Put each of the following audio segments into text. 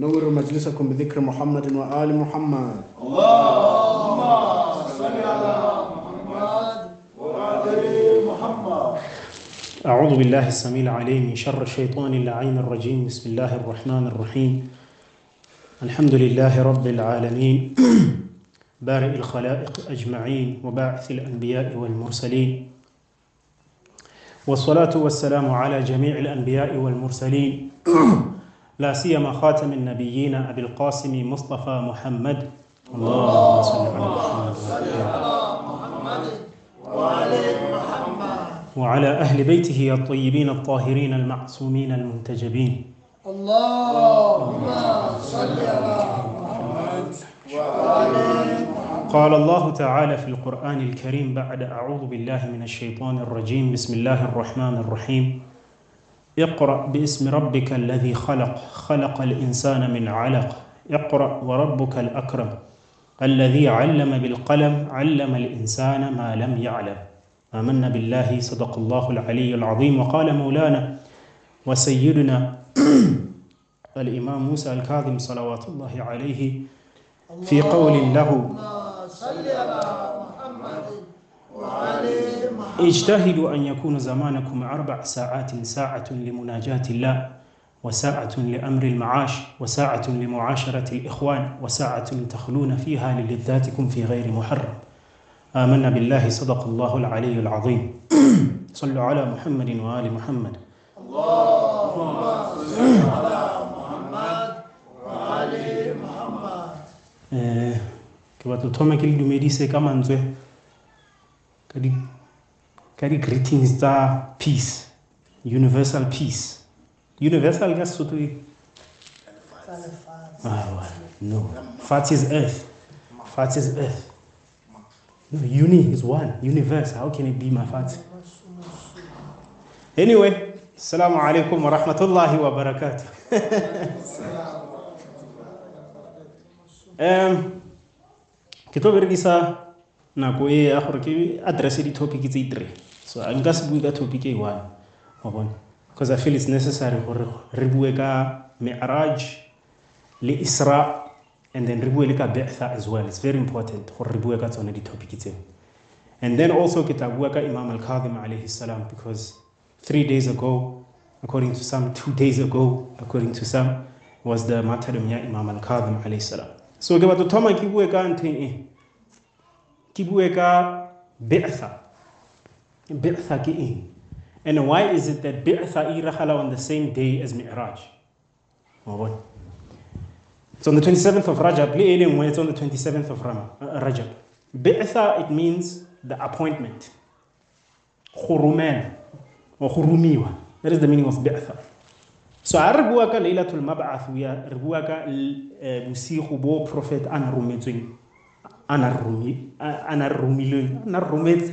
نور مجلسكم بذكر محمد وآل محمد. اللهم صل على محمد وعلى محمد. أعوذ بالله السميع العليم من شر الشيطان اللعين الرجيم. بسم الله الرحمن الرحيم. الحمد لله رب العالمين. بارئ الخلائق أجمعين وباعث الأنبياء والمرسلين. والصلاة والسلام على جميع الأنبياء والمرسلين. لا سيما خاتم النبيين أبي القاسم مصطفى محمد. اللهم صل على محمد. وعلى أهل بيته الطيبين الطاهرين المعصومين المنتجبين. اللهم صل على محمد. قال الله تعالى في القرآن الكريم بعد أعوذ بالله من الشيطان الرجيم. بسم الله الرحمن الرحيم. اقرأ باسم ربك الذي خلق خلق الإنسان من علق. اقرأ وربك الأكرم الذي علم بالقلم علم الإنسان ما لم يعلم. آمنا بالله صدق الله العلي العظيم. وقال مولانا وسيدنا الإمام موسى الكاظم صلوات الله عليه في قول له صل على محمد اجتهدوا أن يكون زمانكم أربع ساعات ساعة لمناجاة الله وساعة لأمر المعاش وساعة لمعاشرة الإخوان وساعة تخلون فيها للذاتكم في غير محرم. آمنا بالله صدق الله العلي العظيم. صلوا على محمد وآل محمد. ke batla ho thoma ke le dumedise ka mantswe ka di ka di greetings tsa peace universal peace? Universal ka sesotho ke ah, well, no. Fat is earth. Fat is earth. No, uni is one universe. How can it be my fat? Anyway assalamu alaikum wa rahmatullahi wa barakatuh. Um ke tlo berekisa nako e ya gore ke addresse di-topic tse three so nka se bue ka topic e one wa bona because i feel it's necessary gore re bue ka miraj le isra and then re bue le ka betha as well it's very important gore re bue ka tsone di-topic tseo and then also ke tla bua ka imam al-kadhim alayhi salam because three days ago according to some two days ago according to some was the martyrdom ya imam al-kadhim alayhi salam so ke batlo thoma ke bue ka ntheng e ke bue ka bi'tha. Bi'tha eng and why is it that bi'tha iragala on the same day as mi'raj? Bona it's on the 27th of rajab. E lengwe it's on the 27th of uh, rajab. Bi'tha it means the appointment. Go or go romiwa that is the meaning of bi'tha. So a re bua ka leilatul mab'ath ya re bua ka eh, bo prophet a na rometsweng a na romi a na romilweng a na rometse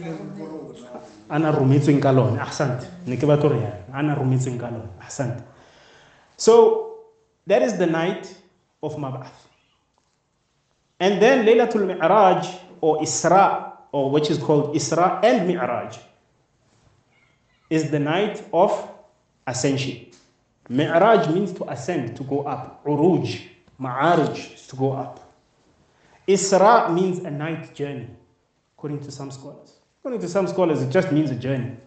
a na rometsweng ka lone ahsant ne ke batlo re yana. A na rometsweng ka lone ahsant so that is the night of mab'ath. And then leilatul mi'raj or isra or which is called isra and mi'raj is the night of ascension. Mi'raj means to ascend, to go up. Uruj, Ma'arij, is to go up. Isra means a night journey, according to some scholars. According to some scholars, it just means a journey.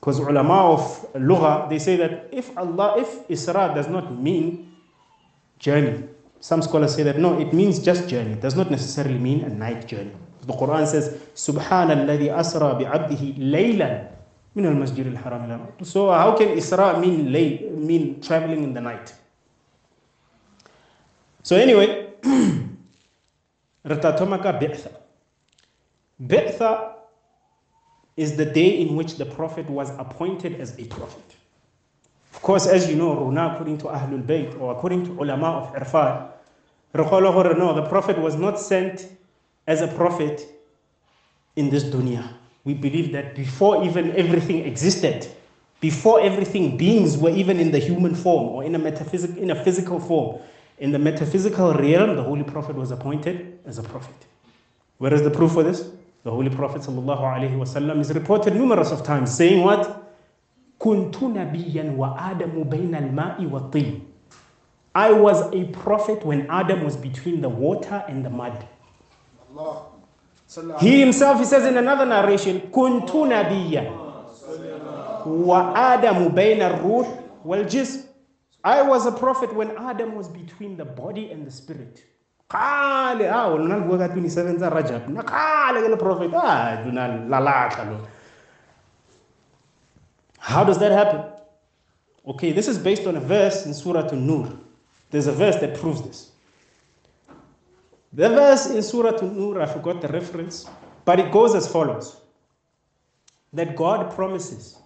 Because ulama of Lugha, they say that if Allah, if Isra does not mean journey, some scholars say that no, it means just journey. It does not necessarily mean a night journey. The Quran says, Subhanalladhi asra bi'abdihi laylan min al-masjid al-haram. So how can Isra mean lay, mean traveling in the night? So anyway, Ratatomaka Bi'tha. Bi'tha is the day in which the Prophet was appointed as a prophet. Of course, as you know, Runa, according to Ahlul Bayt or according to ulama of Irfan, no, the Prophet was not sent as a prophet in this dunya. We believe that before even everything existed, before everything, beings were even in the human form or in a metaphysical, in a physical form, in the metaphysical realm, the Holy Prophet was appointed as a prophet. Where is the proof for this? The Holy Prophet ﷺ is reported numerous of times saying what? كنت نبيا وآدم بين الماء والطين I was a prophet when Adam was between the water and the mud. Allah. Salli He himself, he says in another narration, Kuntu nabiyya wa Adamu bayna ruh wal jism. I was a prophet when Adam was between the body and the spirit. Kale, ah, wala nalikuwa ka 27 za Rajab. Na kale ke le prophet, ah, duna lalaka lo. How does that happen? Okay, this is based on a verse in Surah An-Nur. There's a verse that proves this. The verse in Surah An-Nur, I forgot the reference, but it goes as follows. That God promises,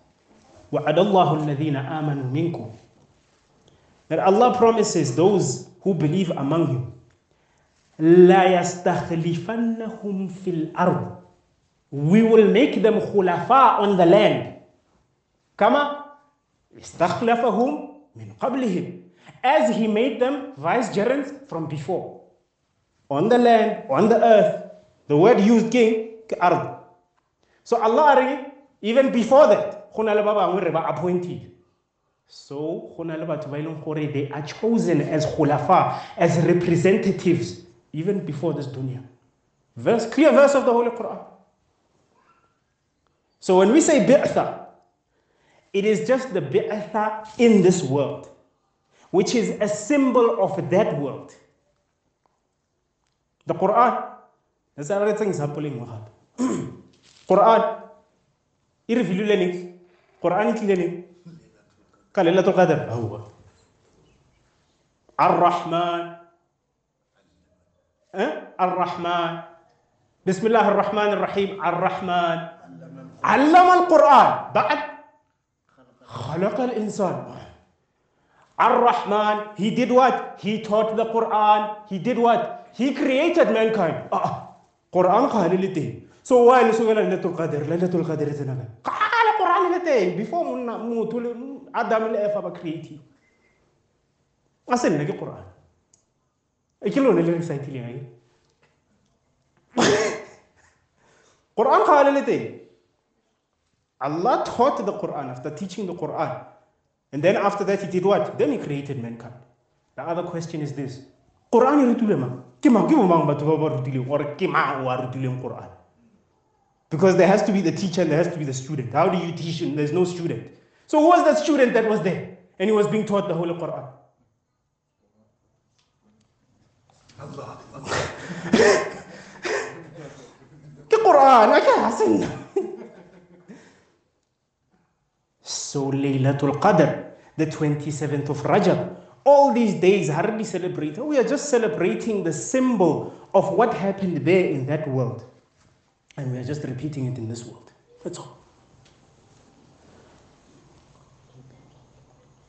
وَعَدَ اللَّهُ الَّذِينَ آمَنُوا مِنكُمْ That Allah promises those who believe among you, لَا يَسْتَخْلِفَنَّهُمْ فِي الْأَرْضِ We will make them khulafa on the land. كما استخلفهم من قبلهم as he made them vicegerents from before on the land on the earth the word used king ard so allah re even before that go na le ba bangwe re ba appointed so they are chosen as khulafa as representatives even before this dunya verse clear verse of the holy quran so when we say bi'tha it is just the bi'atha in this world, which is a symbol of that world. The Quran, that's another example in Wahab. Quran, irreveal learning, Quranic learning, Kalilatul Qadr, هو. الرحمن. أه؟ الرحمن. بسم الله الرحمن الرحيم. الرحمن. علم القرآن. بعد. خلق الإنسان. الرحمن. He did what? He taught the Quran. He did what? He created mankind. ah Quran قال لته so why نسوي ليلة القدر؟ ليلة القدر تنالا قال Quran لته before منا موتول آدم اللي أفا بكريتي أصلا نجي Quran إكلو نلين سايتي لي Quran قال لته Allah taught the Quran after teaching the Quran. And then after that, He did what? Then He created mankind. The other question is this Quran is rutulema. Kima kima mang batu baba rutulim or kima wa rutulim Quran. Because there has to be the teacher and there has to be the student. How do you teach and there's no student? So who was that student that was there and he was being taught the Holy Quran? Ke Quran, ake hasan. So Laylatul Qadr, the 27th of Rajab, all these days hardly celebrated. We are just celebrating the symbol of what happened there in that world. And we are just repeating it in this world. That's all.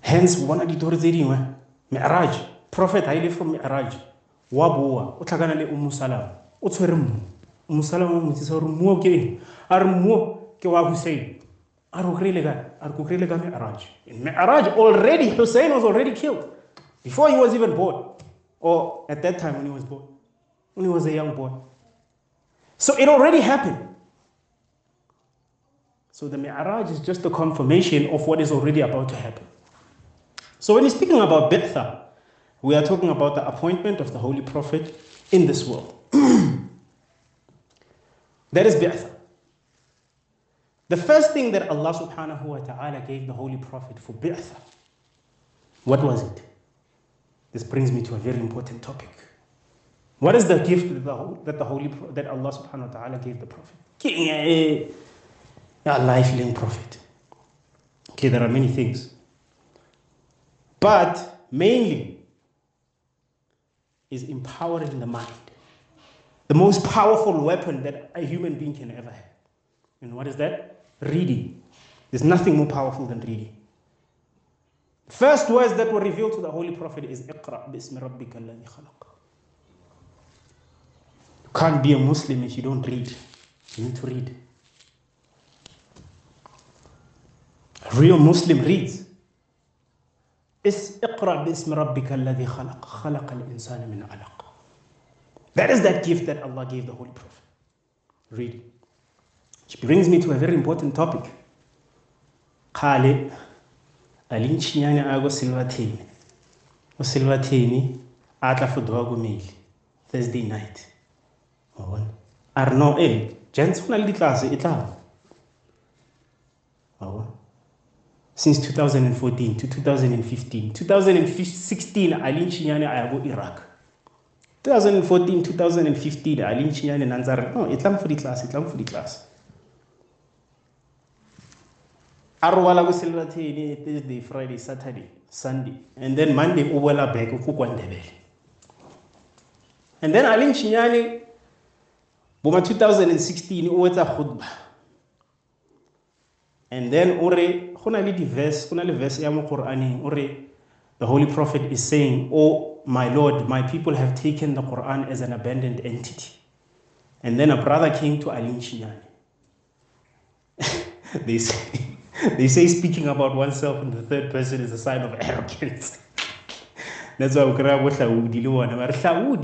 Hence, one of the doors Mi'raj, Prophet highly from Mi'raj, wa boa, o tlhakana le Ummu Salama, o tshwere mmu. Ummu Salama o motsisa gore mmu o ke eng? A re mmu o ke wa Hussein. A re o kry-ile kae? A re ko kry-ile ka Mi'raj. Mi'raj, already Hussein was already killed before he was even born, or at that time when he was born, when he was a young boy. So it already happened. So the Mi'raj is just a confirmation of what is already about to happen. So when he's speaking about Bi'tha, we are talking about the appointment of the Holy Prophet in this world. that is Bi'tha. The first thing that Allah subhanahu wa ta'ala gave the Holy Prophet for Bi'tha, what was it? This brings me to a very important topic. What is the gift that the, that the Holy that Allah subhanahu wa ta'ala gave the Prophet? Eh, eh, eh, a lifelong prophet. Okay, there are many things. But mainly is empowering the mind. The most powerful weapon that a human being can ever have. And what is that? Reading. There's nothing more powerful than reading. First words that were revealed to the Holy Prophet is Iqra bismi rabbika alladhi khalaq. You can't be a Muslim if you don't read. You need to read. A real Muslim reads. Is Iqra bismi rabbika alladhi khalaq. Khalaqa al-insana min alaq. That is that gift that Allah gave the Holy Prophet. Reading. Which brings me to a very important topic. Kale alincinyane ako silvathini o silvertene a tla fodoa ko mail thursday night wa bona a re no e gents go na le ditlase e tlang wa bona since 2014 to 2015 2016 a le ntšhinyane a iraq. 2014 2015 a le ntšhinyane na ntse a re no e tlang fo ditlase e tlang fo ditlase a robala ko thursday friday saturday sunday and then monday boela back kwa and then a le ntšhinyane boma 2016 o etsa khutba and then o re le di-verse le verse ya mo qur'aneng o re the holy prophet is saying oh my lord my people have taken the quran as an abandoned entity and then a brother came to ali nshinyane they say they say speaking about oneself in the third person is a sign of arrogance. That's why hlaudi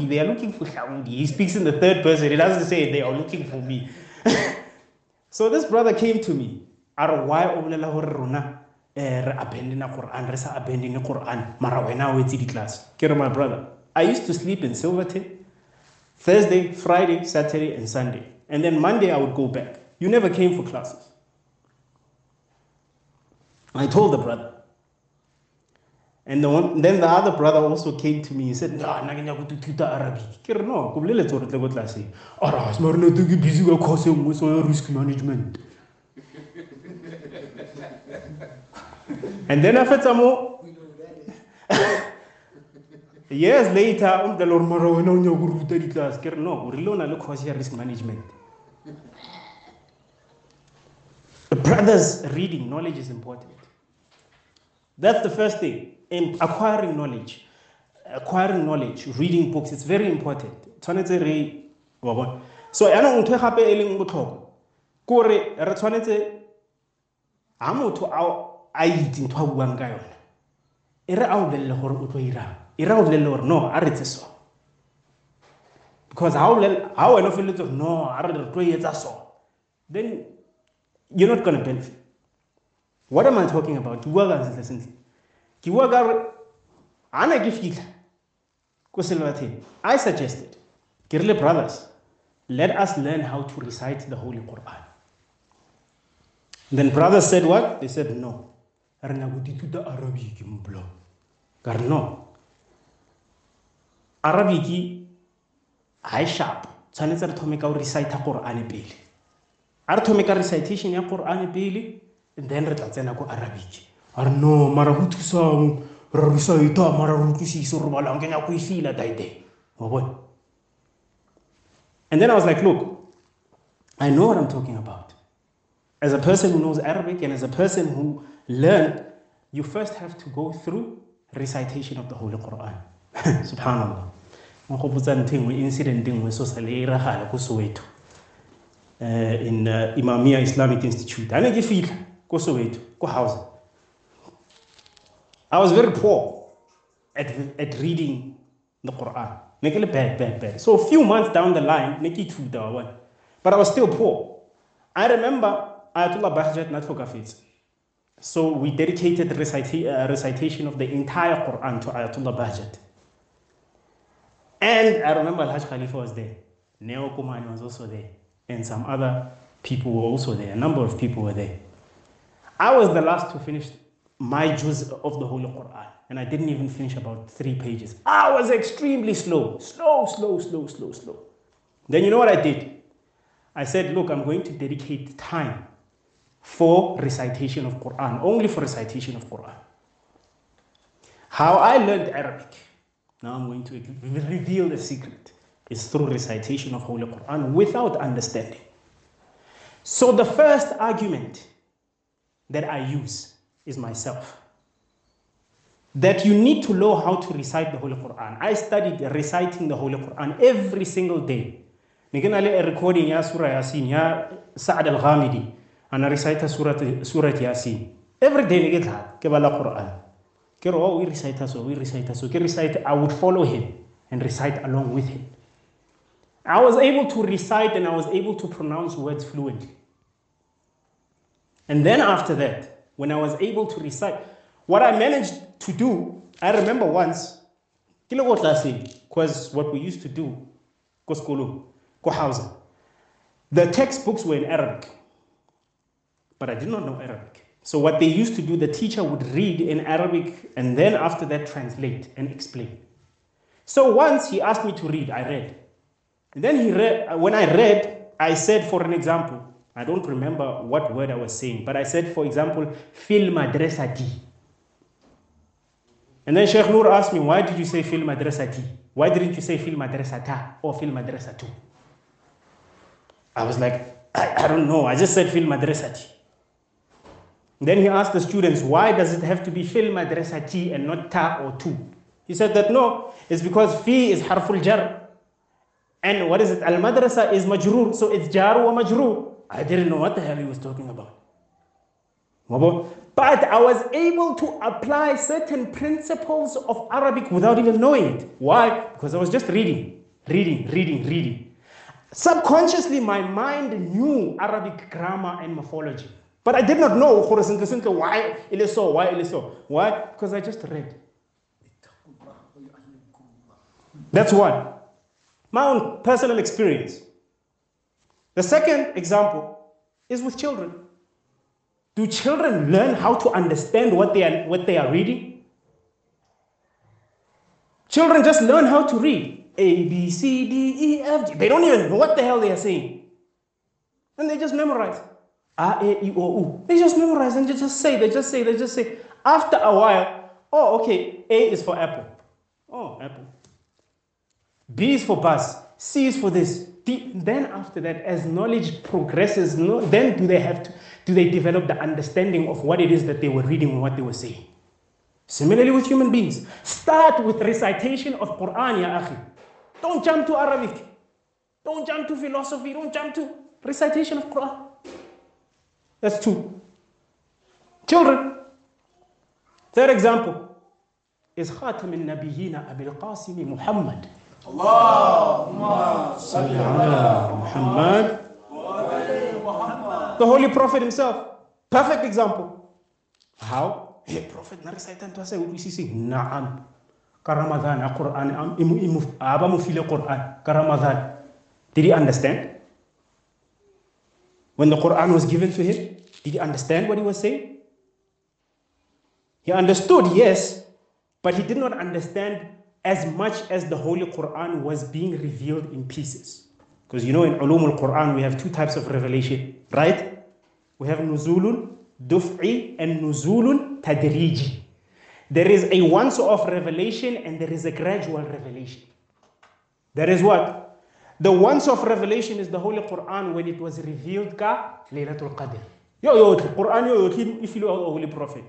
they are looking for hlaudi he speaks in the third person he doesn't say they are looking for me. So this brother came to me a re why o bolela gore rona eh, re abandona quran re sa abandone quran mara wena o etse di-class ke re my brother i used to sleep in silverton thursday friday saturday and sunday and then monday i would go back you never came for classes I told the brother. And the one, then the other brother also came to me. and said, "No, na kenya go tuta Arabic." Ke re no, ko bolele tsore tle go tlase. Ara, smart no ke busy ka course nngwe so ya risk management. And then after mo years later um the lord mara wena o nya go ruta di class ke re no o rile o na le course risk management brothers reading knowledge is important that's the first thing in acquiring knowledge acquiring knowledge reading books it's very important tshwanetse re wa bona so yaanong ntho e gape e leng botlhokwa re tshwanetse a itse ntho a buang ka yone e re a o bolelele gore o tlo irang e re a o gore no a retse so. Because ha wena o feleletse gore no a re re tlo etsa so. Then you're not going to benefit. What am i talking about? Ke bua ka sentle sentle ke bua ka re ga na ke fitlha ko silverton i suggested ke brothers let us learn how to recite the holy quran. Then brothers said what? They said no re nyako dithuta arabic mplo ka re no arabic ga e sharp tshwanetse re thome ka go recita qur'ane pele. A re thome ka recitation ya pele and then re tla tsena ko arabic a re no mara go thusang ra recita mara re utlwisise re balang ke nyako e fila wa bone and then i was like look i know what i'm talking about as a person who knows arabic and as a person who learned you first have to go through recitation of the holy quran. Subhanallah. Soweto uh, in uh, imamia islamic institute. Ne ke fitlha ko soweto ko house i was very poor at, at reading the quran. Ne bad bad bad. So a few months down the line ne ke ithuta but i was still poor. I remember ayatollah bahjat na tlhokafetse so we dedicated recita uh, recitation of the entire quran to ayatollah bahjat and i remember alhaj khalifa was there neo kumani was also there and some other people were also there. A number of people were there. I was the last to finish my juz of the Holy Quran, and I didn't even finish about three pages. I was extremely slow, slow, slow, slow, slow, slow. Then you know what I did? I said, look, I'm going to dedicate time for recitation of Quran, only for recitation of Quran. How I learned Arabic, now I'm going to reveal the secret is through recitation of Holy Quran without understanding. So the first argument that I use is myself. That you need to know how to recite the Holy Quran. I studied reciting the Holy Quran every single day. Recording ya Surah Yasin, ya Sa'ad al-Ghamidi, and I recite Surah, Surah Yasin. Every day Quran. Ke ro we recite so, we recite so. Ke recite, I would follow him and recite along with him. I was able to recite and I was able to pronounce words fluently. And then after that, when I was able to recite, what I managed to do, I remember once because what we used to do, ko sekolong, ko housing, the textbooks were in Arabic, but I did not know Arabic. So what they used to do, the teacher would read in Arabic and then after that translate and explain. So once he asked me to read, I read. And then he read, uh, when I read, I said, for an example, I don't remember what word I was saying, but I said, for example, fil madrasati. And then Sheikh Noor asked me, why did you say fil madrasati? Why didn't you say fil madrasata or fil madrasatu? I was like, I, I don't know. I just said fil madrasati. Then he asked the students, why does it have to be fil madrasati and not ta or tu? He said that no, it's because fi is harful jar. And what is it? Al madrasa is majrur, so it's jar wa majrur. I didn't know what the hell he was talking about. But I was able to apply certain principles of Arabic without even knowing it. Why? Because I was just reading, reading, reading, reading. Subconsciously, my mind knew Arabic grammar and morphology. But I did not know why it is so, why it is so. Why? Because I just read. That's one. My own personal experience. The second example is with children. Do children learn how to understand what they are, what they are reading? Children just learn how to read A, B, C, D, E, F, G. They don't even know what the hell they are saying. And they just memorize. A, E, O, U. They just memorize and they just say, they just say, they just say. After a while, oh, okay, A is for apple. Oh, apple. B is for bus. C is for this. D. Then after that, as knowledge progresses, no, then do they have to, do they develop the understanding of what it is that they were reading and what they were saying? Similarly with human beings. Start with recitation of Quran, ya akhi. Don't jump to Arabic. Don't jump to philosophy. Don't jump to recitation of Quran. That's two. Children. Third example is Khatam al-Nabiyina Abil Qasim Muhammad. Allahumma salli ala Muhammad. The Holy Prophet himself. Perfect example. How? Hey, Prophet, na recitant to say we see na'am. Ka Ramadan, Quran, am imu imu aba mu Quran, karamadhan. Did he understand? When the Quran was given to him, did he understand what he was saying? He understood, yes, but he did not understand as much as the Holy Quran was being revealed in pieces. Because you know, in Ulum al Quran, we have two types of revelation, right? We have Nuzulun Duf'i and Nuzulun Tadriji. There is a once off revelation and there is a gradual revelation. There is what? The once of revelation is the Holy Quran when it was revealed ka Laylatul Qadr. Yo yo Quran yo yo if you are Holy Prophet.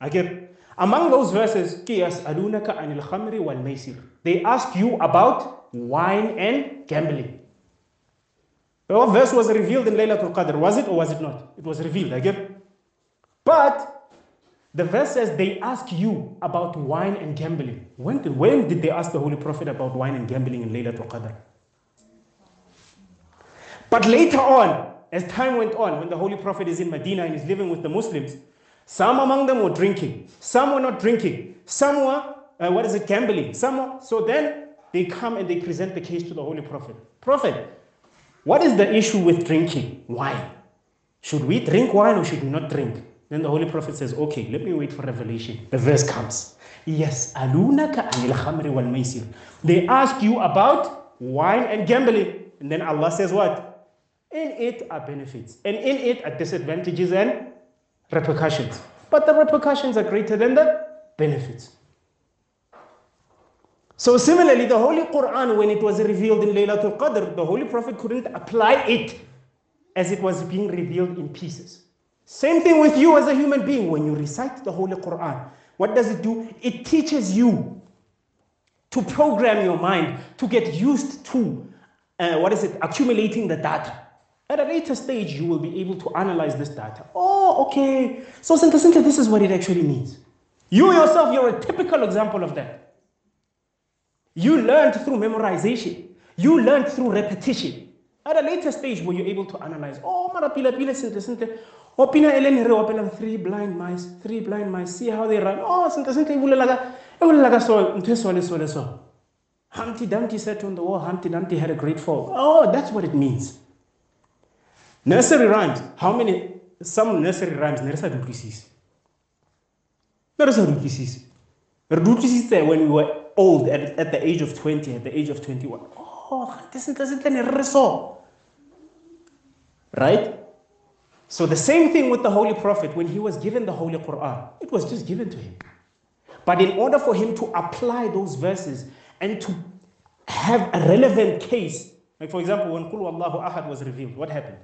Again, among those verses, Kiyas alunaka anil khamri wal maisir. They ask you about wine and gambling. The verse was revealed in Laylatul Qadr, was it or was it not? It was revealed, again. But the verse says they ask you about wine and gambling. When did, when did they ask the Holy Prophet about wine and gambling in Laylatul Qadr? But later on, as time went on, when the Holy Prophet is in Medina and is living with the Muslims, some among them were drinking, some were not drinking, some were, uh, what is it, gambling, some were. So then they come and they present the case to the Holy Prophet. Prophet, what is the issue with drinking wine? Should we drink wine or should we not drink? Then the Holy Prophet says, okay, let me wait for revelation. The verse comes. Yes, anil wal. They ask you about wine and gambling. And then Allah says what? In it are benefits, and in it are disadvantages and repercussions. But the repercussions are greater than the benefits. So similarly, the Holy Quran, when it was revealed in Laylatul Qadr, the Holy Prophet couldn't apply it as it was being revealed in pieces. Same thing with you as a human being. When you recite the Holy Quran, what does it do? It teaches you to program your mind to get used to, uh, what is it, accumulating the data. At a later stage, you will be able to analyze this data. Oh, okay. So, Santa Santa, this is what it actually means. You yourself, you're a typical example of that. You learned through memorization, you learned through repetition. At a later stage, were you able to analyze? Oh, mara pila Santa Santa. Opina oh, eleni re oh, opela three blind mice, three blind mice. See how they run. Oh, Santa Santa ibulalaga. E bolela ka so ntho e so so so. Humpty Dumpty sat on the wall, Humpty Dumpty had a great fall. Oh, that's what it means. Nursery rhymes. How many? Some nursery rhymes ne re sa di utlwisise. Ne re sa di utlwisise. Re di utlwisitse when we were old at, at the age of 20, at the age of 21. Oh, this is ne re so. Right? So the same thing with the Holy Prophet when he was given the Holy Quran. It was just given to him. But in order for him to apply those verses and to have a relevant case, like for example, when Qul Allahu Ahad was revealed, what happened?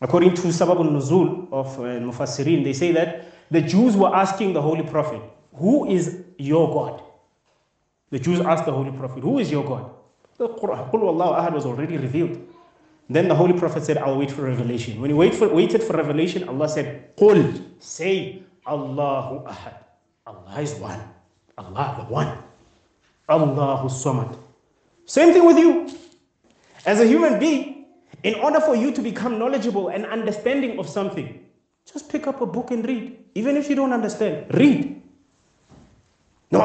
According to Sabab al-Nuzul of uh, Mufassirin, they say that the Jews were asking the Holy Prophet, who is your God? The Jews asked the Holy Prophet, who is your God? The Allahu Ahad was already revealed. Then the Holy Prophet said, I'll wait for revelation. When he wait for, waited for revelation, Allah said, Qul, say, Allahu Ahad. Allah is one. Allah the one. Allahu Samad. Same thing with you. As a human being, in order for you to become knowledgeable and understanding of something, just pick up a book and read. Even if you don't understand, read. No,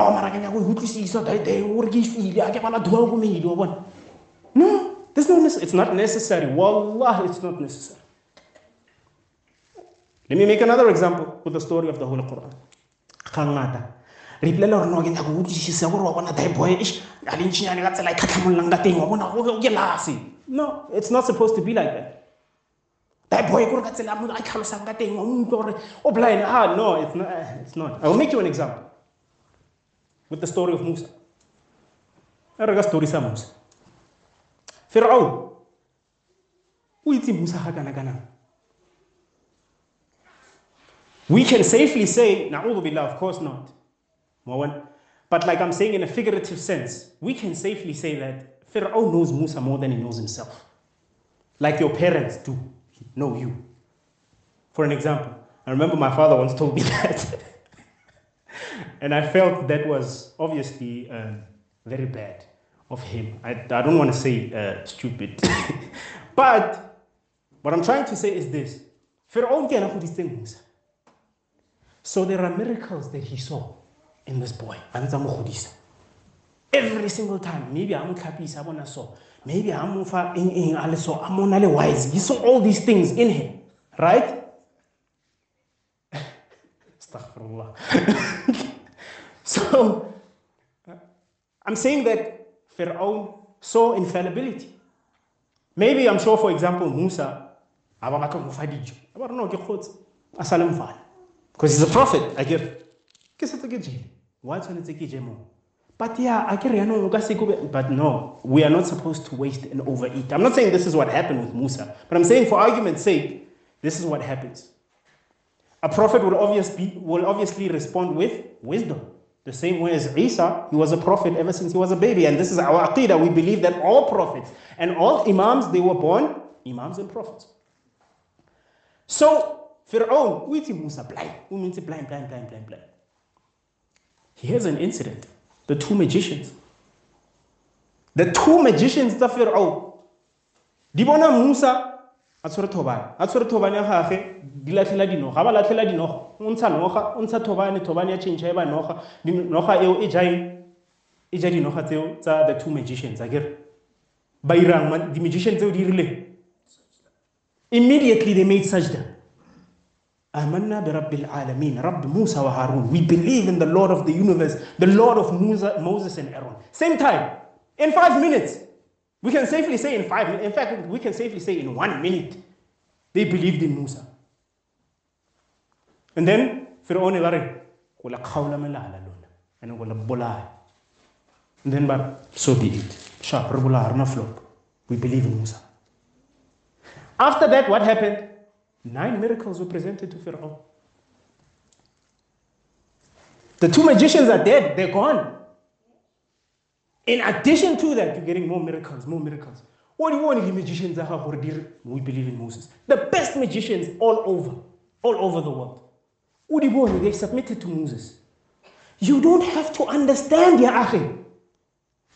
no, there's no it's not necessary. Wallah, it's not necessary. Let me make another example with the story of the Holy Quran. re ipolela gore no ke nyako utlwisisa gore wa bona daiboy ish a le ntšhinyane ka tsela e kgatlhamololang ka teng wa bona ke lase no it's not supposed to be like that. Tsela a tlhalosang ka wa mo gore o blind ah no it's not, it's not. I will make you an example with the story of musa. E re ka story sa musa. Fir'aun o itse musa we can safely say na'udhu billah of course not. But like I'm saying in a figurative sense, we can safely say that Pharaoh knows Musa more than he knows himself. Like your parents do know you. For an example, I remember my father once told me that. and I felt that was obviously uh, very bad of him. I, I don't want to say uh, stupid. but what I'm trying to say is this Pharaoh things, So there are miracles that he saw in this boy every single time. Maybe I'm tlhapisa a bona so. Maybe i'm fa eng eng a le so a mo le wise. He saw all these things in him right? Astaghfirullah. So i'm saying that Pharaoh saw infallibility. Maybe i'm sure for example musa a ba batla mo fa because he's a prophet i get ke je mo but yeah I o but no we are not supposed to waste and overeat i'm not saying this is what happened with musa but i'm saying for argument's sake this is what happens a prophet will obviously, will obviously respond with wisdom the same way as Isa, he was a prophet ever since he was a baby. And this is our aqidah. We believe that all prophets and all imams, they were born imams and prophets. So, Fir'aun, we Musa blind. Blind, blind, blind, blind, blind. Here's an incident. The two magicians. The two magicians tsa Fir'aun. Di bona Musa a tshwere thobane. A tshwere thobane ya gage di latlhela dinoga. Ga ba latlhela dinoga, o ntsha noga, o ntsha thobane, thobane ya change e ba noga. Dinoga eo e jaeng e ja dinoga tseo tsa the two magicians a kere. Ba irang di magicians tseo di rileng. Immediately they made sajda. Amanna bi Rabbil Alameen, Rabb Musa wa Harun. We believe in the Lord of the universe, the Lord of Musa, Moses and Aaron. Same time, in five minutes. We can safely say in five. In fact, we can safely say in one minute, they believed in Musa. And then, Fir'aun ibari, wala khawla malala luna. And wala bulai. And then, but so be it. Sharp, regular, flop. We believe in Musa. After that, what happened? Nine miracles were presented to Pharaoh. The two magicians are dead, they're gone. In addition to that, you're getting more miracles, more miracles. What do you want the magicians are We believe in Moses. The best magicians all over, all over the world. What do you want? They submitted to Moses. You don't have to understand, Ya.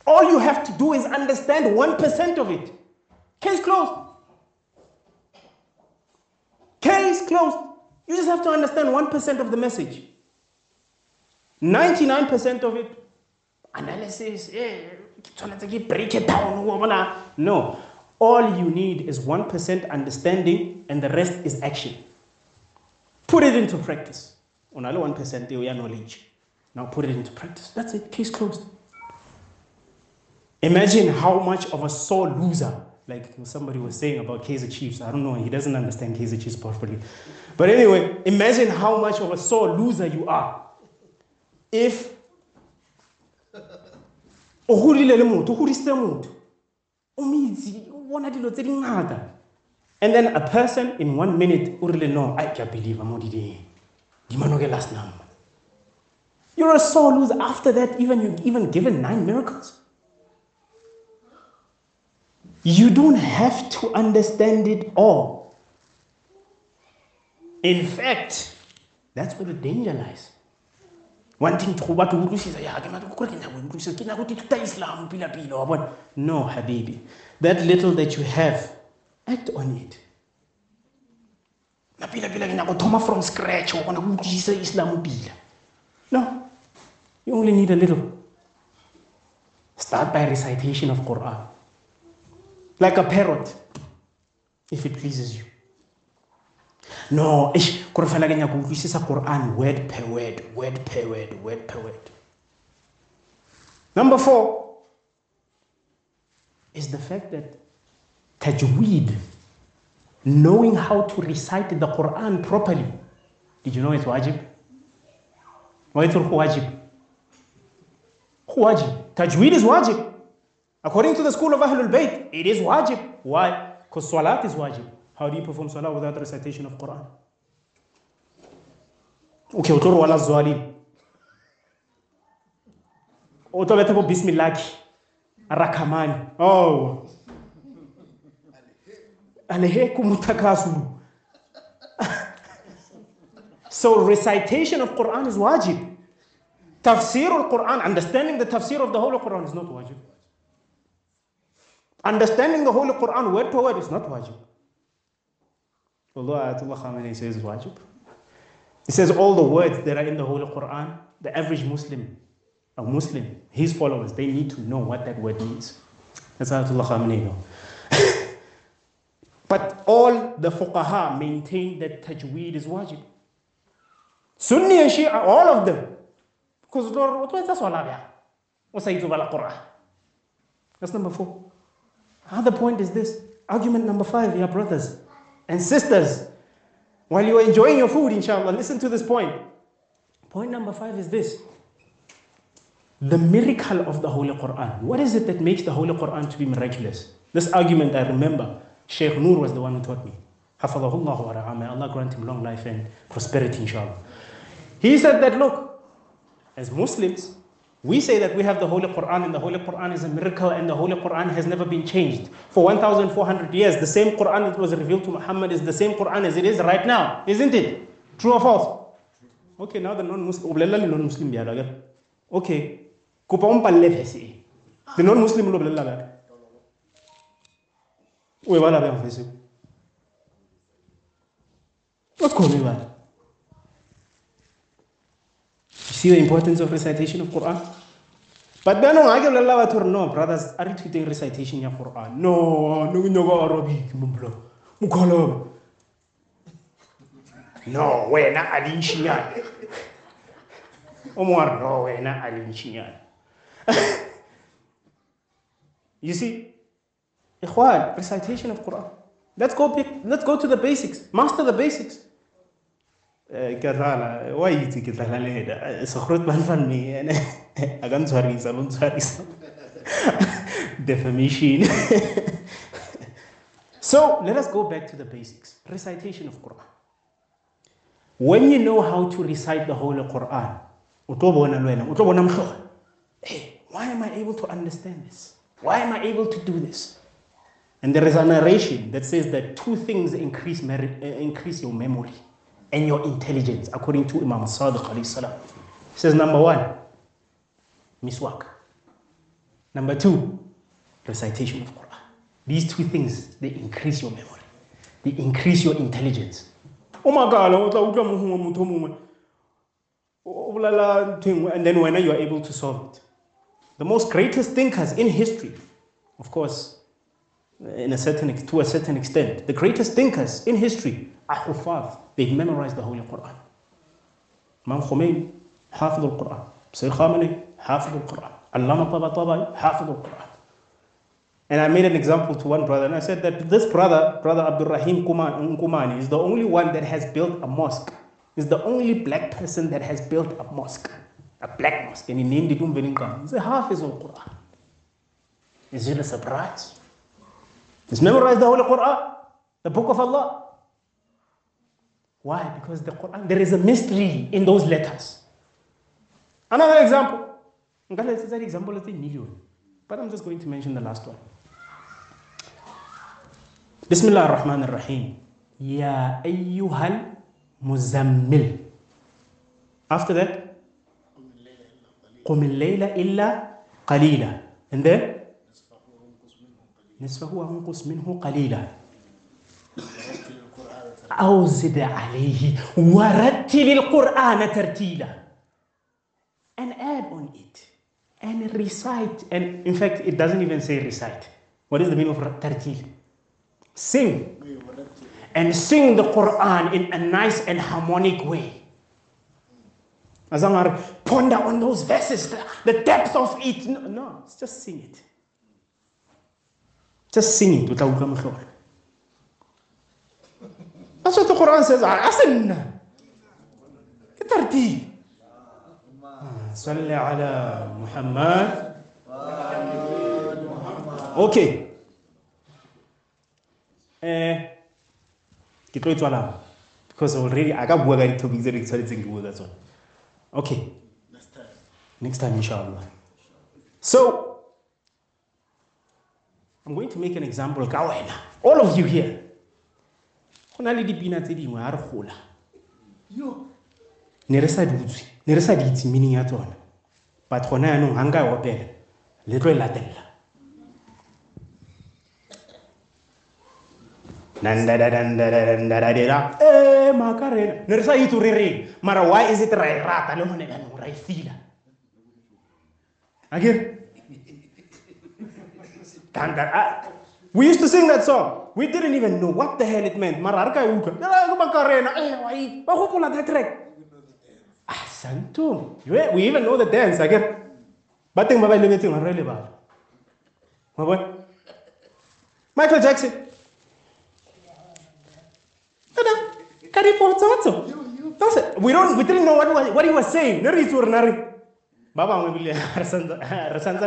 All you have to do is understand 1% of it. Case closed. Case closed. You just have to understand 1% of the message. 99% of it, analysis, eh, break it down. No. All you need is 1% understanding and the rest is action. Put it into practice. On only 1% eo ya knowledge. Now put it into practice. That's it. Case closed. Imagine how much of a sore loser, like somebody was saying about Kaiser Chiefs. I don't know, he doesn't understand Kaiser Chiefs properly. But anyway, imagine how much of a sore loser you are if o godile le motho o godisitse motho. O and then a person in one minute o no i can't believe mo diding dimanoke last number you're a sore loser. After that even you've even given nine miracles you don't have to understand it all in fact that's where the danger lies wanting to go utlwisisa ya ke batla gore ke nyako utlwisisa ke nyako dithuta islam pila pila wa no habibi that little that you have act on it from scratch go utlwisisa islam no you only need a little start by recitation of quran like a parrot if it pleases you. No eish kore fela ke nyaka utlwisisa quran word per word word per word word per word. Number four is the fact that tajweed knowing how to recite the quran properly did you know it's wajib? Why it's wajib? Wajib. Tajweed is wajib according to the school of ahlul bayt it is wajib why because salat is wajib how do you perform salah without recitation of Quran? Okay, utoro wala zwali. Utobeta po bismillah. Arakamani. Oh. Alehe kumutakasulu. So recitation of Quran is wajib. Tafsir al-Quran, understanding the tafsir of the whole Quran is not wajib. Understanding the Holy Quran word to word is not wajib. Although Ayatollah Khamenei says wajib. He says all the words that are in the Holy Quran, the average Muslim, a Muslim, his followers, they need to know what that word means. That's Ayatollah Khamenei but all the fuqaha maintain that tajweed is wajib. Sunni and Shia, all of them. Because Lord, what is Quran? That's number four. Another point is this. Argument number five, your brothers and sisters, while you are enjoying your food, inshallah, listen to this point. Point number five is this the miracle of the Holy Quran. What is it that makes the Holy Quran to be miraculous? This argument I remember, Sheikh Noor was the one who taught me. Hafadahullah. May Allah grant him long life and prosperity, inshallah. He said that, look, as Muslims, we say that we have the Holy Quran and the Holy Quran is a miracle and the Holy Quran has never been changed. For 1,400 years, the same Quran that was revealed to Muhammad is the same Quran as it is right now, isn't it? True or false? Okay, now the non-Muslim, non-Muslim Okay, kupa umpalle phesi. The non-Muslim lo blela ga. We bala ba phesi. What call me ba? see the importance of recitation of Quran? But then oh, I give Allah to no, brothers, are you treating recitation of Quran? No, no, no, go Arabic, mumblo, mukalo. No, we na alin shinyan. Omar, no, we na alin shinyan. You see, Ikhwan, recitation of Quran. Let's go pick, let's go to the basics. Master the basics. Eh, Kerala, why is it Kerala leda? Eh, Sakrut banfan agan sorry, salon sorry, defamation. so let us go back to the basics: recitation of Quran. When you know how to recite the whole Quran, utobona lwena, utobona mkhwa. Hey, why am I able to understand this? Why am I able to do this? And there is a narration that says that two things increase, merit, uh, eh, increase your memory and your intelligence, according to Imam Sadiq. He says, number one, miswak. Number two, recitation of Quran. These two things, they increase your memory. They increase your intelligence. Oh my God, and then when you are able to solve it. The most greatest thinkers in history, of course, in a certain to a certain extent, the greatest thinkers in history are Hufaz. They've memorized the Holy Quran. Imam Khomeini, Hafid al-Quran. Sayyid Khamenei, Hafid al-Quran. Allama Tabatabai, Hafid al-Quran. And I made an example to one brother, and I said that this brother, brother Abdul Rahim um, Kumani, is the only one that has built a mosque. Is the only black person that has built a mosque, a black mosque, and he named it Umbelinka. He's a Hafiz al Quran. Is it a surprise? He's memorized the Holy Quran, the Book of Allah. Why? Because the Quran, there is a mystery in those letters. Another example. Another example is a million. But I'm just going to mention the last one. بسم الله الرحمن الرحيم يا أيها المزمل After that قم الليل إلا قليلا And then نصفه وانقص منه قليلا أو زد عليه ورتل القرآن ترتيلا and add on it and recite and in fact it doesn't even say recite what is the meaning of tartil sing and sing the Quran in a nice and harmonic way. Azamar, ponder on those verses, the, the depth of it. No, no, just sing it. Just sing it without That's what the Quran says. Asan. ترتيب صل على محمد Okay. eh ke tlo e tswala because already a ka bua ka di-topic tse di ke tshwanetseng ke bua ka tsone okay Next time. inshallah so i'm going to make an example all of you here go na le dipina tse dingwe a re gola. Yo. ne re sa di utswe ne re sa di itse meaning ya tsona. But gona yaanong ga nka opela le tlo e latelela nandadadandadadandadadada e makarena ne re sa itse re reng mara why is it ra e rata le gone jaanong ra e fila ah, we used to sing that song. We didn't even know what the hell it meant. Mara re ka utlwa "Eh, Macarena eh wa wa that track. Ah santo. We we even know the dance again ba teng ba ba e lebetseng ga re lebala wa bona? Michael jackson. Tada, karipotsotso. That's it. We don't we didn't know what, what he was saying. Ba bangwe bile re santse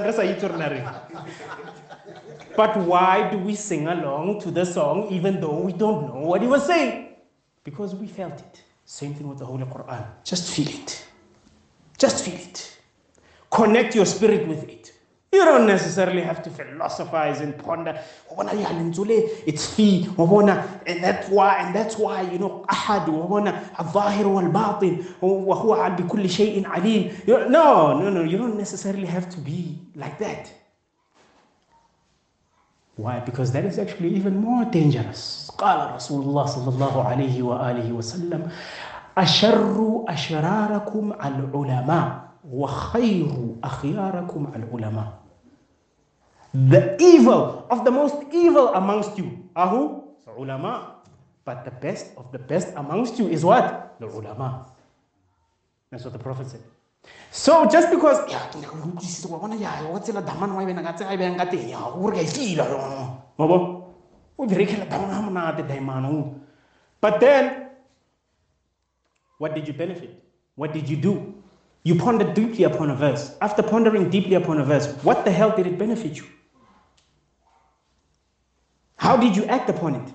But why do we sing along to the song even though we don't know what he was saying? Because we felt it. Same thing with the Holy Quran. Just feel it. Just feel it. Connect your spirit with it. You don't necessarily have to philosophize and ponder. Wabona ya lentswe le, It's fee. Wabona, And that's why, and that's why, you know, أحد وبنا الظاهر والباطن وهو بكل شيء عليم. You- No, no, no. You don't necessarily have to be like that. Why? Because that is actually even more dangerous. قال رسول الله صلى الله عليه وآله وسلم أشر أشراركم العلماء وَخَيْرُ أَخْيَارَكُمْ الْعُلَمَاءُ The evil of the most evil amongst you are who? Ulama. But the best of the best amongst you is what? The ulama. That's what the Prophet said. So just because but then what did you benefit? What did you do? You pondered deeply upon a verse after pondering deeply upon a verse what the hell did it benefit you how did you act upon it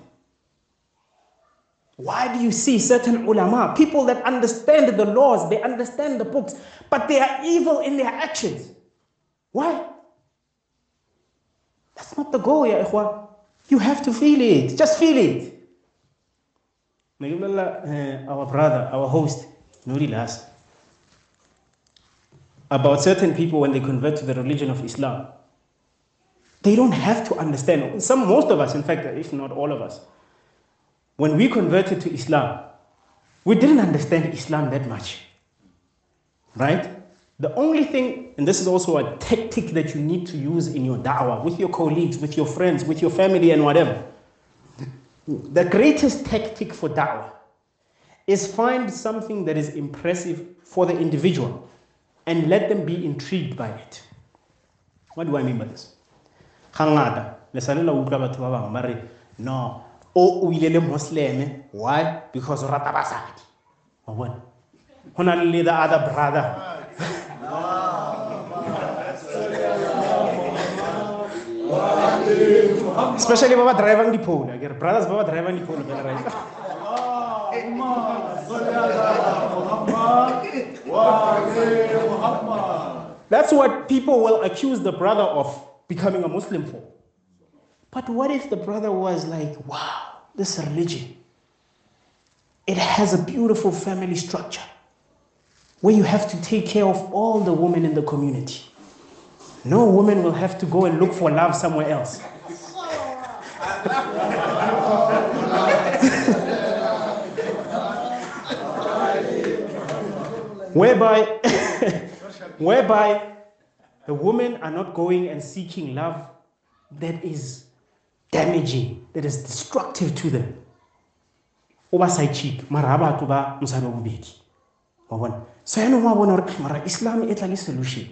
why do you see certain ulama, people that understand the laws, they understand the books, but they are evil in their actions? Why? That's not the goal, ya ikhwan. You have to feel it. Just feel it. Nagibala, eh, Our brother, our host, Nuri about certain people when they convert to the religion of Islam. They don't have to understand. Some, most of us, in fact, if not all of us, when we converted to Islam, we didn't understand Islam that much. right? The only thing, and this is also a tactic that you need to use in your da'wah with your colleagues, with your friends, with your family, and whatever. The greatest tactic for da'wah is find something that is impressive for the individual and let them be intrigued by it. What do I mean by this? Hangata, le sale la utlwa batho ba bang ba re no o o ile le muslim why? Because o rata basadi. Wa bona? Na le the other brother. Especially ba ba drivang diphone. Ke re brothers ba ba drivang diphone fela right That's what people will accuse the brother of becoming a Muslim for. But what if the brother was like, wow, this religion, it has a beautiful family structure where you have to take care of all the women in the community. No woman will have to go and look for love somewhere else. whereby, whereby the women are not going and seeking love that is damaging, that is destructive to them. o ba side chick mara ba wa bobedi. So yaanong wa bona gore mara islam e tla le solution.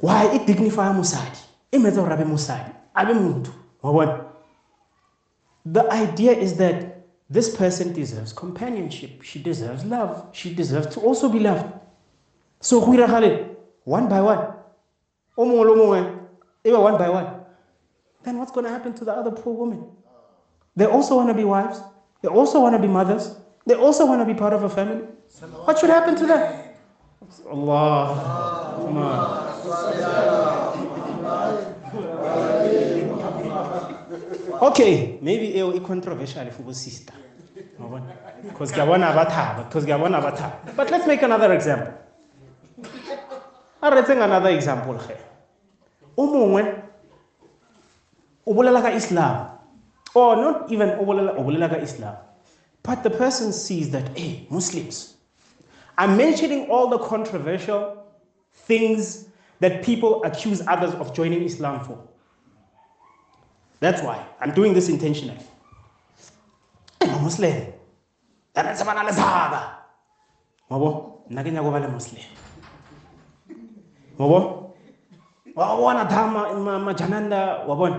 Why e dignifya mosadi e metsa gore a be mosadi a be motho. The idea is that this person deserves companionship. She deserves love. She deserves to also be loved. So go iragale one by one. mongwe le o mongwe e be one by one. Then what's going to happen to the other poor women they also want to be wives. They also want to be mothers. They also want to be part of a family. What should happen to them? Allah. Come okay maybe eo e controversial for sister. Because ke a bona ba thaba because ke a bona ba thaba. But let's make another example. A retseng another example ge o mongwe o bolela ka islam or not even o bolela ka islam but the person sees that hey muslims i'm mentioning all the controversial things that people accuse others of joining islam for that's why i'm doing this intentionally. I'm a muslim. Wabo nna ke nyako ba le muslim? Wabo? Wa bona dhama ma- majananda wa bona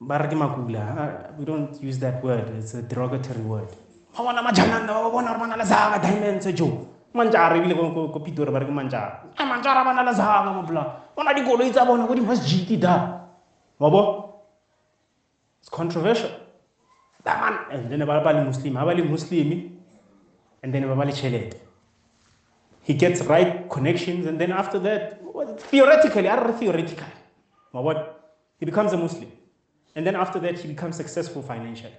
ba makula Ah, we don't use that word. It's a derogatory word. Wa bona majananda wa bona re bana le zaga diamonds jo. Manjara ebile ko- ko ba re ke manjara. A manjara bana le zaga mo bola bona dikoloi tsa bona ko di-masjidi da. Wabo it's controversial. That man and then ba ba le muslim. Ha ba le muslim and then ba ba le tšhelete he gets right connections and then after that theoretically know theoretically but what? He becomes a muslim. And then after that he becomes successful financially.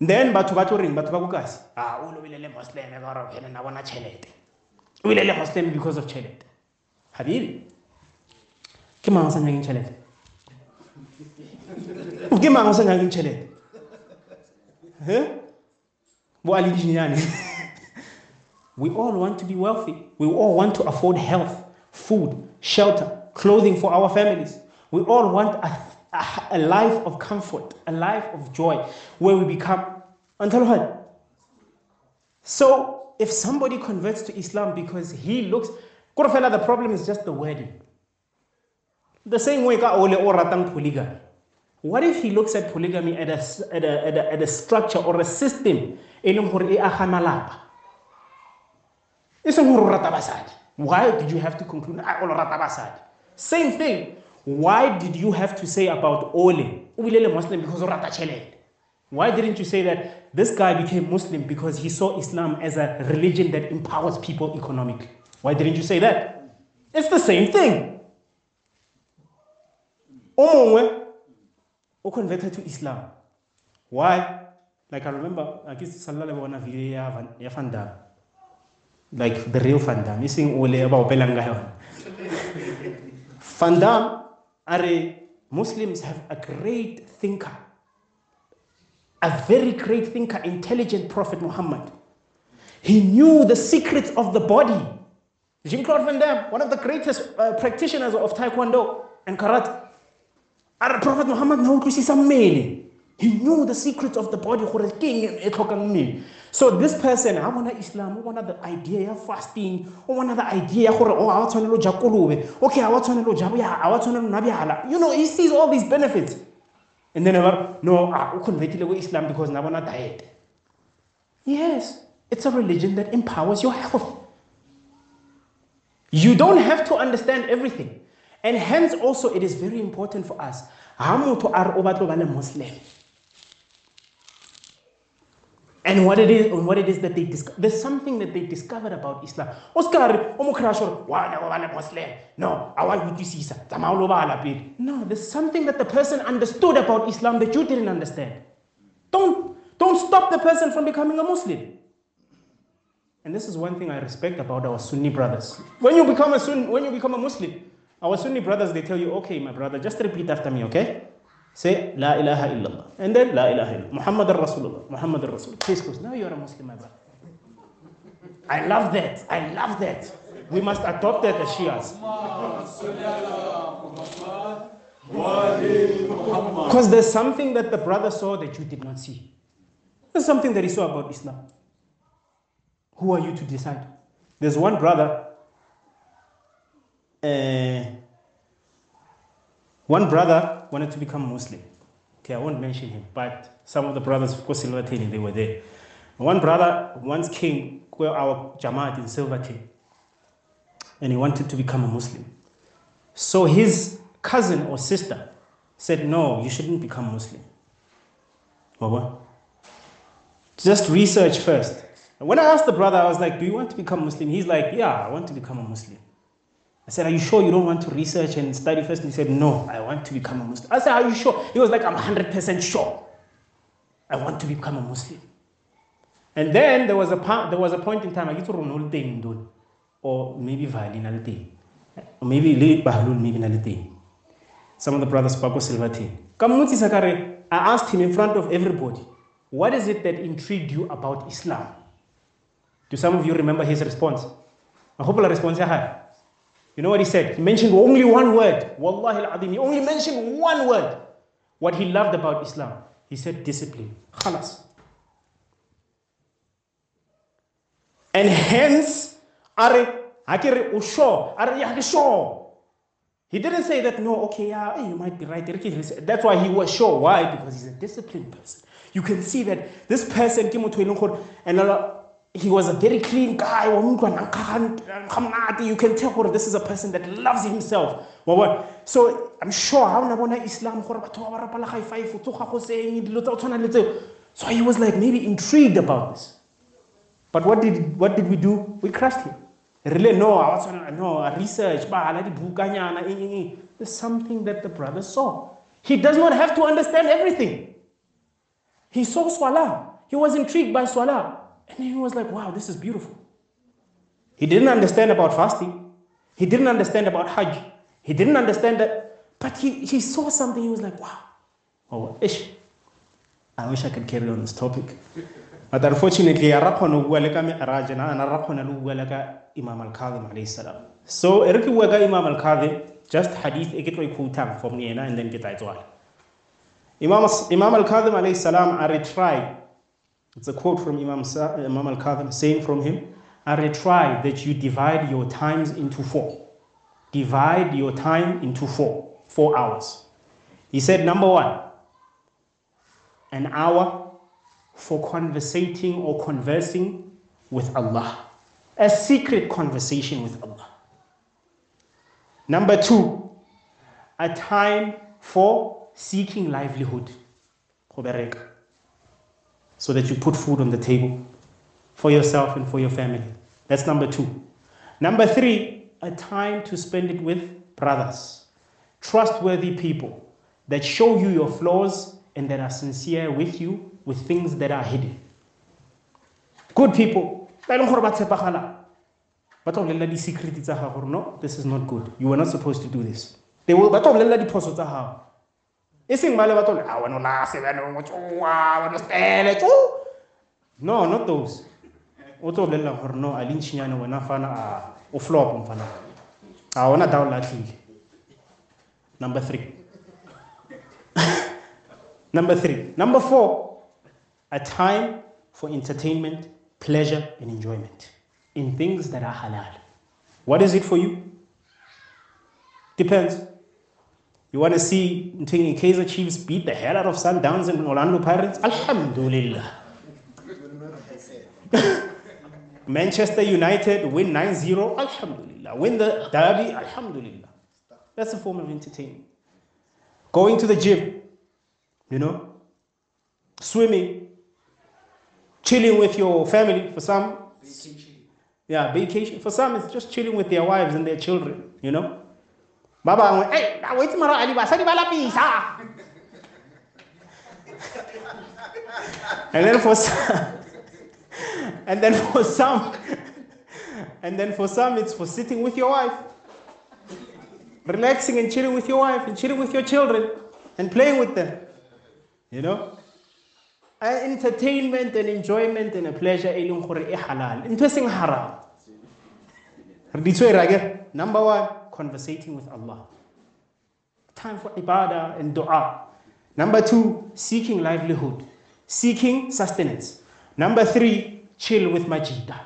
Then batho ba reng? Batho ba ko kasi ah o lobile le muslim ka gore phela na bona tšhelete o bile le muslim because of tšhelete habibi ke mang o sa nyakeng tšhelete We all want to be wealthy. We all want to afford health, food, shelter, clothing for our families. We all want a, a, a life of comfort, a life of joy, where we become until? So if somebody converts to Islam because he looks, Kurfela, the problem is just the wording. The same way ka ole o ratang polygamy. What if he looks at polygamy at a, at a, at a, at a structure or a system e seng gore rata basadi. Why did you have to conclude "Ah, rata basadi? Same thing. Why did you have to say about ole? Muslim because rata tšhelete why didn't you say that this guy became muslim because he saw islam as a religion that empowers people economically? Why didn't you say that? It's the same thing o converted to islam why like i remember a ke salela le bona video ya Van- like the real Van Damme, iseng ole ka yona. Van are Muslims have a great thinker, a very great thinker, intelligent Prophet Muhammad. He knew the secrets of the body Jean-Claude Van Damme, one of the greatest uh, practitioners of Taekwondo and Karate. Our Prophet Muhammad. He knew the secrets of the body. So this person, I want Islam, I want the idea of fasting, I want the idea gore oh a wa tshwanela ja kolobe. Okay, a wa tshwanela ja bya, a wa tshwanela nwa byala. You know, he sees all these benefits. And then ever no, ah, o convertile go Islam because I want to diet. Yes, it's a religion that empowers your health. You don't have to understand everything. And hence, also, it is very important for us. Muslim. And what it is, and what it is that they discover, there's something that they discovered about Islam. Oscar, o mo crash or why go Muslim? No, I want you to see No, there's something that the person understood about Islam that you didn't understand. Don't don't stop the person from becoming a Muslim. And this is one thing I respect about our Sunni brothers. When you become a Sunni, when you become a Muslim, our Sunni brothers they tell you, okay, my brother, just repeat after me, okay? Say La ilaha illallah. And then La ilaha illallah. Muhammad Rasulullah. Muhammad Rasulullah. Case closed. Now you're a Muslim, my brother. I love that. I love that. We must adopt that as Shias. Because there's something that the brother saw that you did not see. There's something that he saw about Islam. Who are you to decide? There's one brother. Uh, one brother wanted to become Muslim. Okay, I won't mention him, but some of the brothers, of course, Silverton, they were there. One brother once came to our Jamaat in Silverton, and he wanted to become a Muslim. So his cousin or sister said, No, you shouldn't become Muslim. Baba. Just research first. And when I asked the brother, I was like, Do you want to become Muslim? He's like, Yeah, I want to become a Muslim. I said, Are you sure you don't want to research and study first? And he said, No, I want to become a Muslim. I said, Are you sure? He was like, I'm 100% sure. I want to become a Muslim. And then there was a, there was a point in time, I get to or maybe Valin al or maybe Lee Bahlul, maybe Nalite. Some of the brothers Paco Silvati. Kamuti Sakare, I asked him in front of everybody, What is it that intrigued you about Islam? Do some of you remember his response? I hope the response is high. You know what he said? He mentioned only one word. Wallahi al He only mentioned one word. What he loved about Islam. He said discipline. Khalas. And hence, are hakere usho, are yakisho. He didn't say that, no, okay, yeah, you might be right. That's why he was sure. Why? Because he's a disciplined person. You can see that this person, and he was a very clean guy. You can tell this is a person that loves himself. So I'm sure how Islam. So he was like maybe intrigued about this. But what did what did we do? We crushed him. Really, no, no, research. There's something that the brother saw. He does not have to understand everything. He saw Salah. He was intrigued by Salah. And he was like, wow, this is beautiful. He didn't understand about fasting. He didn't understand about Hajj. He didn't understand that. But he, he saw something. He was like, wow. Oh, ish. I wish I could carry on this topic. But unfortunately, I Imam al-Kadhim. So, ka Imam al-Kadhim, just hadith e tlo quote from yena and then get tswala. Imam Imam al-Kadhim alayhi salam are try it's a quote from Imam, uh, Imam al Kadhim saying from him, I retry that you divide your times into four. Divide your time into four, four hours. He said, number one, an hour for conversating or conversing with Allah, a secret conversation with Allah. Number two, a time for seeking livelihood so that you put food on the table for yourself and for your family. That's number two. Number three, a time to spend it with brothers, trustworthy people that show you your flaws and that are sincere with you with things that are hidden. Good people. No, this is not good. You were not supposed to do this. They will but e seng ba le batlo a ah, wena o na sebanong o tsoa wena stele tso no not those o tlo bolelela gore no a le ntšhinyane wena fana. A uflop mfana awona dawu lahlile number 3 number 3 number 4 a time for entertainment pleasure and enjoyment. In things that are halal. What is it for you? Depends you want to see Ntingi Kaiser Chiefs beat the hell out of Sundowns and Orlando Pirates? Alhamdulillah. Manchester United win 9 0. Alhamdulillah. Win the derby. Alhamdulillah. That's a form of entertainment. Going to the gym, you know, swimming, chilling with your family. For some, yeah, vacation. For some, it's just chilling with their wives and their children, you know. Ba bangwe hey na wetse mara ali basadi ba lapisa and then for some and then for some and then for some it's for sitting with your wife. Relaxing and chilling with your wife and chilling with your children and playing with them you know? Entertainment and enjoyment and a pleasure e leng gore e eh, halal. Ntho e seng haram re di number 1 conversating with Allah. Time for ibadah and dua. Number 2 seeking livelihood seeking sustenance. Number 3 chill with majida.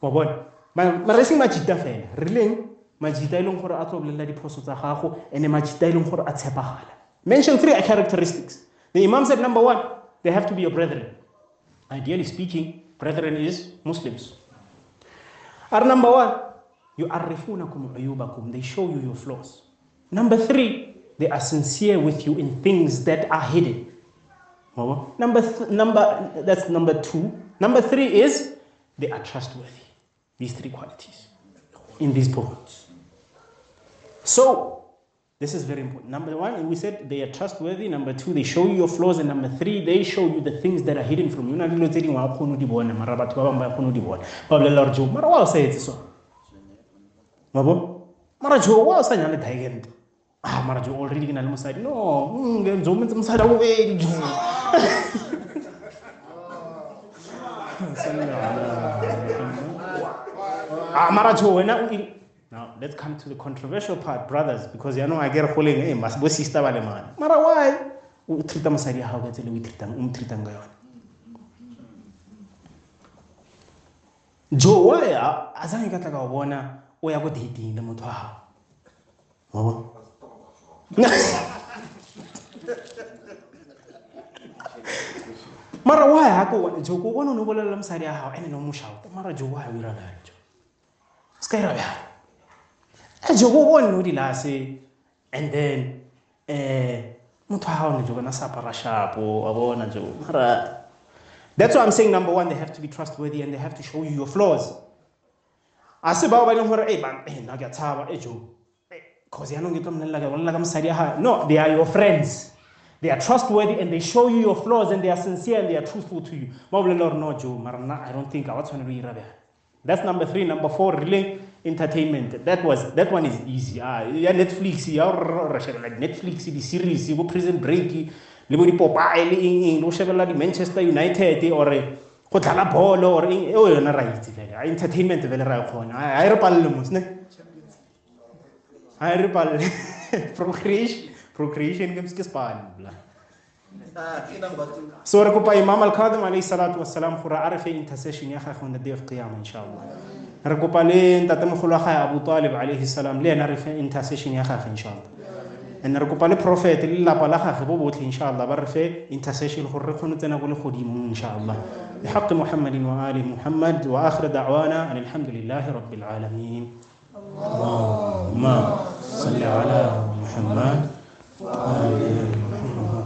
Wa bona mara seng majida fela re leng majida leng gore a tlo bolelela diphoso tsa gago ene majida leng gore a tshepagala. Mention three characteristics. The imam said number one they have to be your brethren. Ideally speaking brethren is muslims. Are number one uyubakum they show you your flaws number three they are sincere with you in things that are hidden number th- number that's number two number three is they are trustworthy these three qualities in these points so this is very important. Number one, we said they are trustworthy. Number two, they show you your flaws. And number three, they show you the things that are hidden from you. Na dilo tse dingwe ga kgone mara kgone di bona. Mara o so. Mabo? Mara jo wa o sa nyale Diamond. Ah, mara jo already le mosadi. No, mentse mosadi wa bobedi jo. Ah, mara jo wena o ile Now, let's come to the controversial part, brothers, because you know I get calling, hey, mas bo sister ba le man. Mara why? O treata mosadi ya gago ka tsela o mo treatang ka yone. Jo why a a zange ka tla ka o o ya go dating le motho wa gago. Wa bona? Mara why ha ko bona jo ko bona o ne o bolelela mosadi ya gago ene no mo shauta. Mara jo why o ira jalo jo? Ska ira jalo. jo go bone no dilase and then eh motho wa gaone jo bona sa apara shapo wa bona jo mara that's why i'm saying number one they have to be trustworthy and they have to show you your flaws a se bao ba leng gore eh ba eh nna ke tshaba eh jo cause yaanong ke tlo mmolelela ka bolelela ka mosadi ya gae no they are your friends. They are trustworthy and they show you your flaws and they are sincere and they are truthful to you. Ba bolelela gore no jo mara nna i don't think a wa tshwanelo ira bjale that's number three. Number four really entertainment. That was that one is easy. Ah ya netflix ya re shebella netflix di series bo prison break le bo dipopae le eng eng le go shebella di manchester united or go tlala bolo or eng o yona ra itse fela entertainment vele ra e kgona a e re palle mos ne a e re palle procreation procreation ke ke span bla so re kopa imam al-kadhim alayhi salatu wassalam gore a re fe intercession ya gagwe on the day of qiyamah inshallah re kopa le ntatemogolo wa gae abu talib alayhi salam le ena re fe intercession ya gagwe inshallah and re kopa le prophet le lelapa la gagwe bo botlhe inshallah ba re fe intercession gore re kgone tsena go le godimo inshallah بحق محمد وآل محمد وآخر دعوانا أن الحمد لله رب العالمين. اللهم صل على محمد وآل محمد.